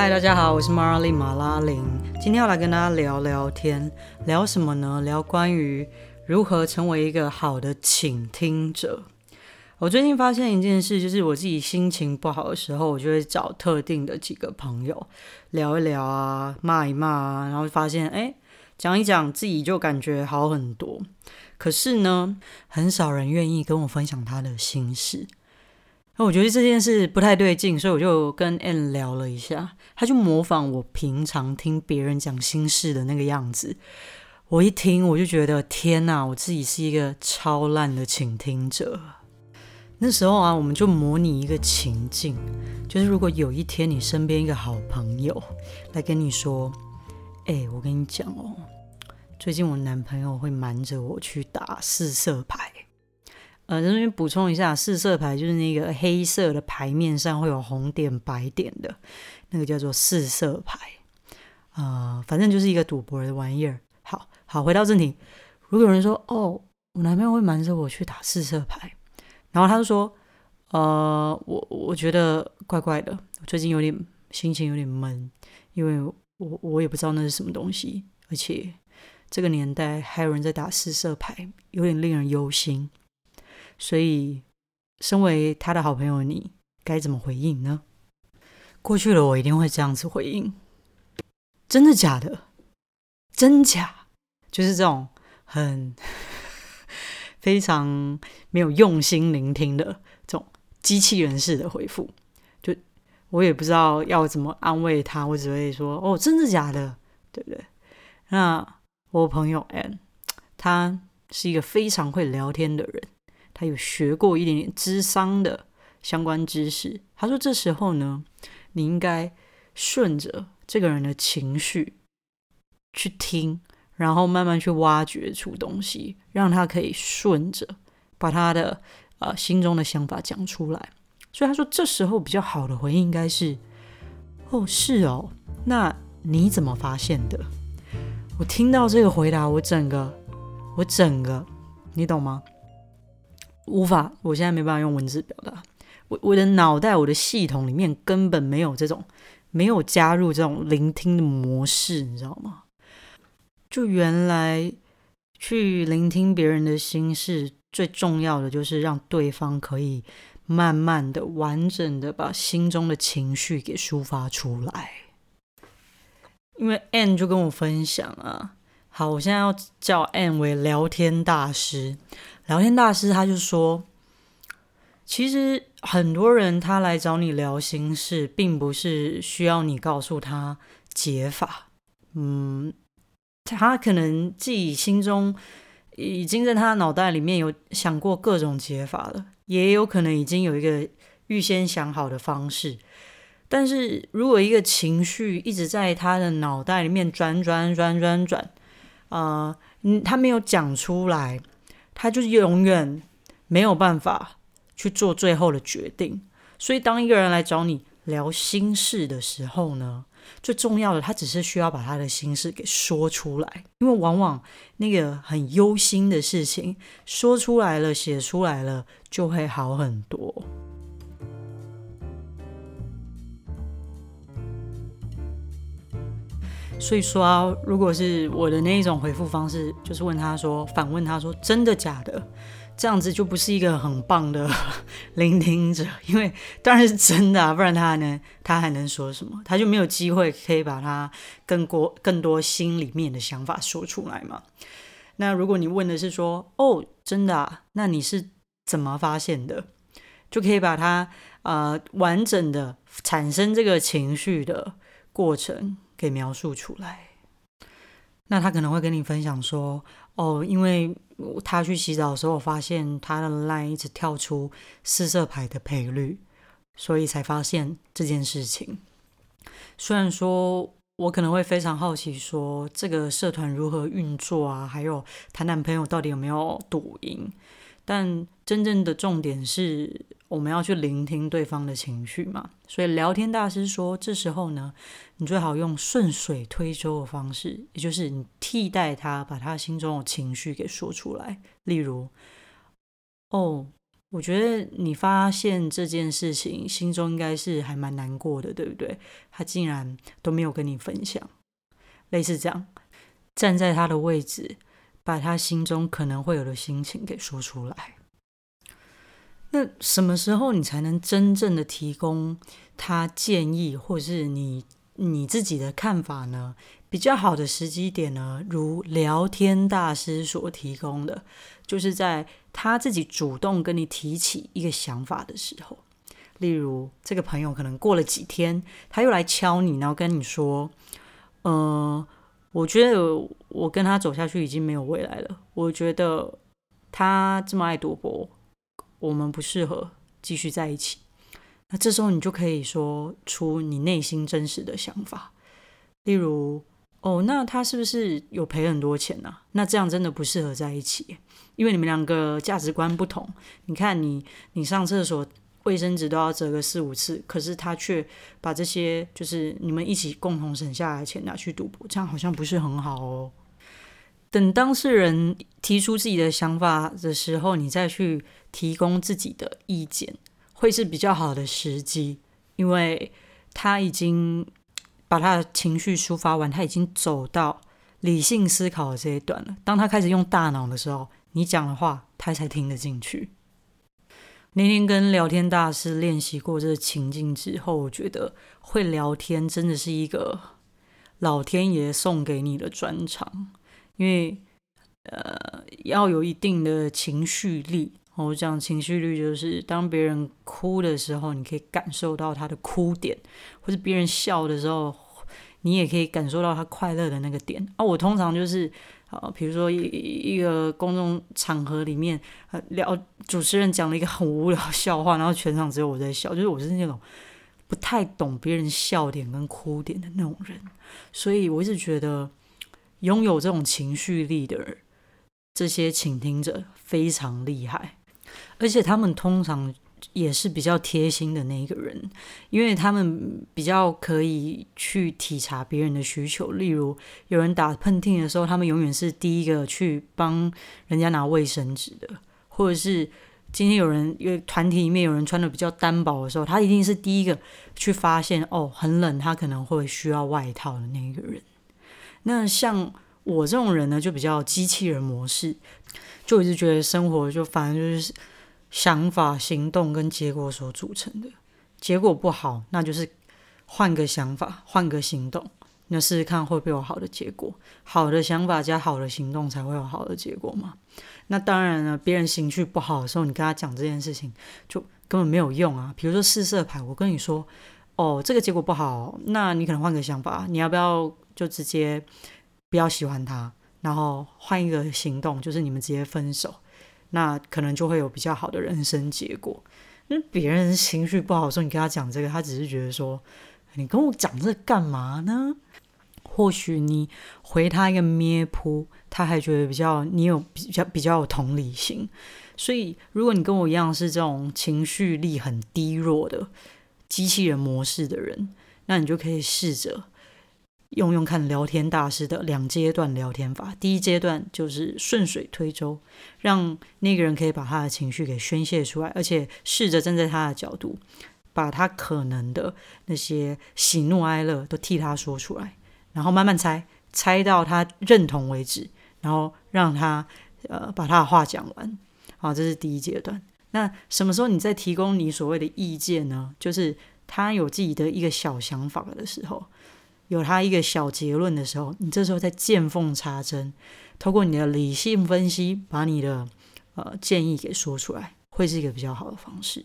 嗨，大家好，我是马拉丽马拉琳，今天要来跟大家聊聊天，聊什么呢？聊关于如何成为一个好的倾听者。我最近发现一件事，就是我自己心情不好的时候，我就会找特定的几个朋友聊一聊啊，骂一骂啊，然后发现哎，讲一讲自己就感觉好很多。可是呢，很少人愿意跟我分享他的心事。我觉得这件事不太对劲，所以我就跟 a n n 聊了一下，他就模仿我平常听别人讲心事的那个样子。我一听，我就觉得天哪，我自己是一个超烂的倾听者。那时候啊，我们就模拟一个情境，就是如果有一天你身边一个好朋友来跟你说：“哎，我跟你讲哦，最近我男朋友会瞒着我去打四色牌。”呃，这边补充一下，四色牌就是那个黑色的牌面上会有红点白点的那个叫做四色牌。呃，反正就是一个赌博的玩意儿。好好，回到正题，如果有人说：“哦，我男朋友会瞒着我去打四色牌。”然后他就说：“呃，我我觉得怪怪的，最近有点心情有点闷，因为我我也不知道那是什么东西，而且这个年代还有人在打四色牌，有点令人忧心。所以，身为他的好朋友，你该怎么回应呢？过去了，我一定会这样子回应：真的假的？真假？就是这种很。”非常没有用心聆听的这种机器人式的回复，就我也不知道要怎么安慰他，我只会说：“哦，真的假的？对不对？”那我朋友 N，他是一个非常会聊天的人，他有学过一点点智商的相关知识。他说：“这时候呢，你应该顺着这个人的情绪去听。”然后慢慢去挖掘出东西，让他可以顺着把他的呃心中的想法讲出来。所以他说，这时候比较好的回应应该是：“哦，是哦，那你怎么发现的？”我听到这个回答，我整个我整个，你懂吗？无法，我现在没办法用文字表达。我我的脑袋，我的系统里面根本没有这种没有加入这种聆听的模式，你知道吗？就原来去聆听别人的心事，最重要的就是让对方可以慢慢的、完整的把心中的情绪给抒发出来。因为 Anne 就跟我分享啊，好，我现在要叫 Anne 为聊天大师。聊天大师他就说，其实很多人他来找你聊心事，并不是需要你告诉他解法，嗯。他可能自己心中已经在他脑袋里面有想过各种解法了，也有可能已经有一个预先想好的方式。但是如果一个情绪一直在他的脑袋里面转转转转转，啊，嗯，他没有讲出来，他就永远没有办法去做最后的决定。所以，当一个人来找你聊心事的时候呢？最重要的，他只是需要把他的心事给说出来，因为往往那个很忧心的事情说出来了、写出来了，就会好很多。所以说啊，如果是我的那一种回复方式，就是问他说，反问他说：“真的假的？”这样子就不是一个很棒的聆听者，因为当然是真的啊，不然他还能他还能说什么？他就没有机会可以把他更多更多心里面的想法说出来嘛。那如果你问的是说哦，真的啊，那你是怎么发现的？就可以把他呃完整的产生这个情绪的过程给描述出来。那他可能会跟你分享说哦，因为。他去洗澡的时候，发现他的 line 一直跳出四色牌的赔率，所以才发现这件事情。虽然说我可能会非常好奇，说这个社团如何运作啊，还有她男朋友到底有没有赌赢，但真正的重点是。我们要去聆听对方的情绪嘛，所以聊天大师说，这时候呢，你最好用顺水推舟的方式，也就是你替代他，把他心中的情绪给说出来。例如，哦，我觉得你发现这件事情，心中应该是还蛮难过的，对不对？他竟然都没有跟你分享，类似这样，站在他的位置，把他心中可能会有的心情给说出来。那什么时候你才能真正的提供他建议，或是你你自己的看法呢？比较好的时机点呢，如聊天大师所提供的，就是在他自己主动跟你提起一个想法的时候。例如，这个朋友可能过了几天，他又来敲你，然后跟你说：“呃，我觉得我跟他走下去已经没有未来了。我觉得他这么爱赌博，我们不适合继续在一起。”那这时候你就可以说出你内心真实的想法，例如。哦，那他是不是有赔很多钱呢？那这样真的不适合在一起，因为你们两个价值观不同。你看，你你上厕所卫生纸都要折个四五次，可是他却把这些就是你们一起共同省下来的钱拿去赌博，这样好像不是很好哦。等当事人提出自己的想法的时候，你再去提供自己的意见，会是比较好的时机，因为他已经。把他的情绪抒发完，他已经走到理性思考的这一段了。当他开始用大脑的时候，你讲的话他才听得进去。那天跟聊天大师练习过这个情境之后，我觉得会聊天真的是一个老天爷送给你的专长，因为呃要有一定的情绪力。我讲情绪力就是当别人哭的时候，你可以感受到他的哭点，或者别人笑的时候。你也可以感受到他快乐的那个点啊！我通常就是，啊，比如说一一个公众场合里面，呃，聊主持人讲了一个很无聊笑话，然后全场只有我在笑，就是我是那种不太懂别人笑点跟哭点的那种人，所以我一直觉得拥有这种情绪力的人这些倾听者非常厉害，而且他们通常。也是比较贴心的那一个人，因为他们比较可以去体察别人的需求。例如，有人打喷嚏的时候，他们永远是第一个去帮人家拿卫生纸的；或者是今天有人因为团体里面有人穿的比较单薄的时候，他一定是第一个去发现哦很冷，他可能会需要外套的那一个人。那像我这种人呢，就比较机器人模式，就一直觉得生活就反正就是。想法、行动跟结果所组成的。结果不好，那就是换个想法，换个行动，那试试看会不会有好的结果。好的想法加好的行动才会有好的结果嘛。那当然了，别人情绪不好的时候，你跟他讲这件事情就根本没有用啊。比如说试色牌，我跟你说，哦，这个结果不好，那你可能换个想法，你要不要就直接不要喜欢他，然后换一个行动，就是你们直接分手。那可能就会有比较好的人生结果。那别人情绪不好的时候，你跟他讲这个，他只是觉得说，你跟我讲这干嘛呢？或许你回他一个咩扑，他还觉得比较你有比较比较有同理心。所以，如果你跟我一样是这种情绪力很低弱的机器人模式的人，那你就可以试着。用用看聊天大师的两阶段聊天法。第一阶段就是顺水推舟，让那个人可以把他的情绪给宣泄出来，而且试着站在他的角度，把他可能的那些喜怒哀乐都替他说出来，然后慢慢猜，猜到他认同为止，然后让他呃把他的话讲完。好，这是第一阶段。那什么时候你在提供你所谓的意见呢？就是他有自己的一个小想法的时候。有他一个小结论的时候，你这时候再见缝插针，透过你的理性分析，把你的呃建议给说出来，会是一个比较好的方式。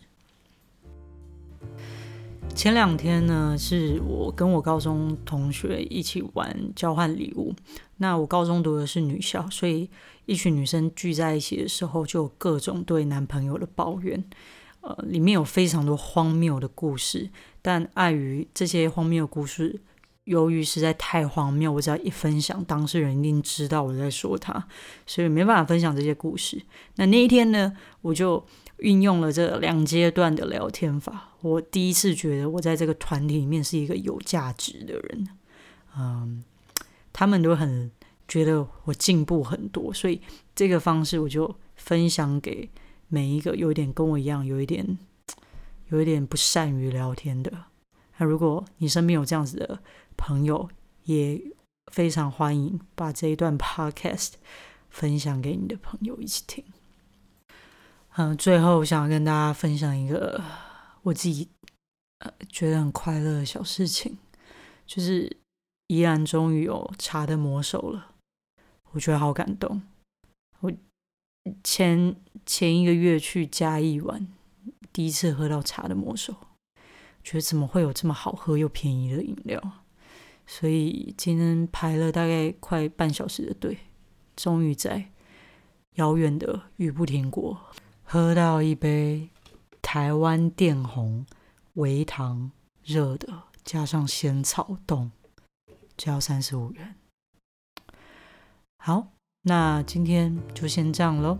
前两天呢，是我跟我高中同学一起玩交换礼物。那我高中读的是女校，所以一群女生聚在一起的时候，就有各种对男朋友的抱怨。呃，里面有非常多荒谬的故事，但碍于这些荒谬的故事。由于实在太荒谬，我只要一分享，当事人一定知道我在说他，所以没办法分享这些故事。那那一天呢，我就运用了这两阶段的聊天法。我第一次觉得我在这个团体里面是一个有价值的人，嗯，他们都很觉得我进步很多，所以这个方式我就分享给每一个有一点跟我一样，有一点有一点不善于聊天的。那如果你身边有这样子的朋友，也非常欢迎把这一段 podcast 分享给你的朋友一起听。嗯，最后想跟大家分享一个我自己呃觉得很快乐的小事情，就是依然终于有茶的魔手了，我觉得好感动。我前前一个月去嘉义玩，第一次喝到茶的魔手，觉得怎么会有这么好喝又便宜的饮料？所以今天排了大概快半小时的队，终于在遥远的雨不停国喝到一杯台湾电红微糖热的，加上仙草冻，只要三十五元。好，那今天就先这样喽。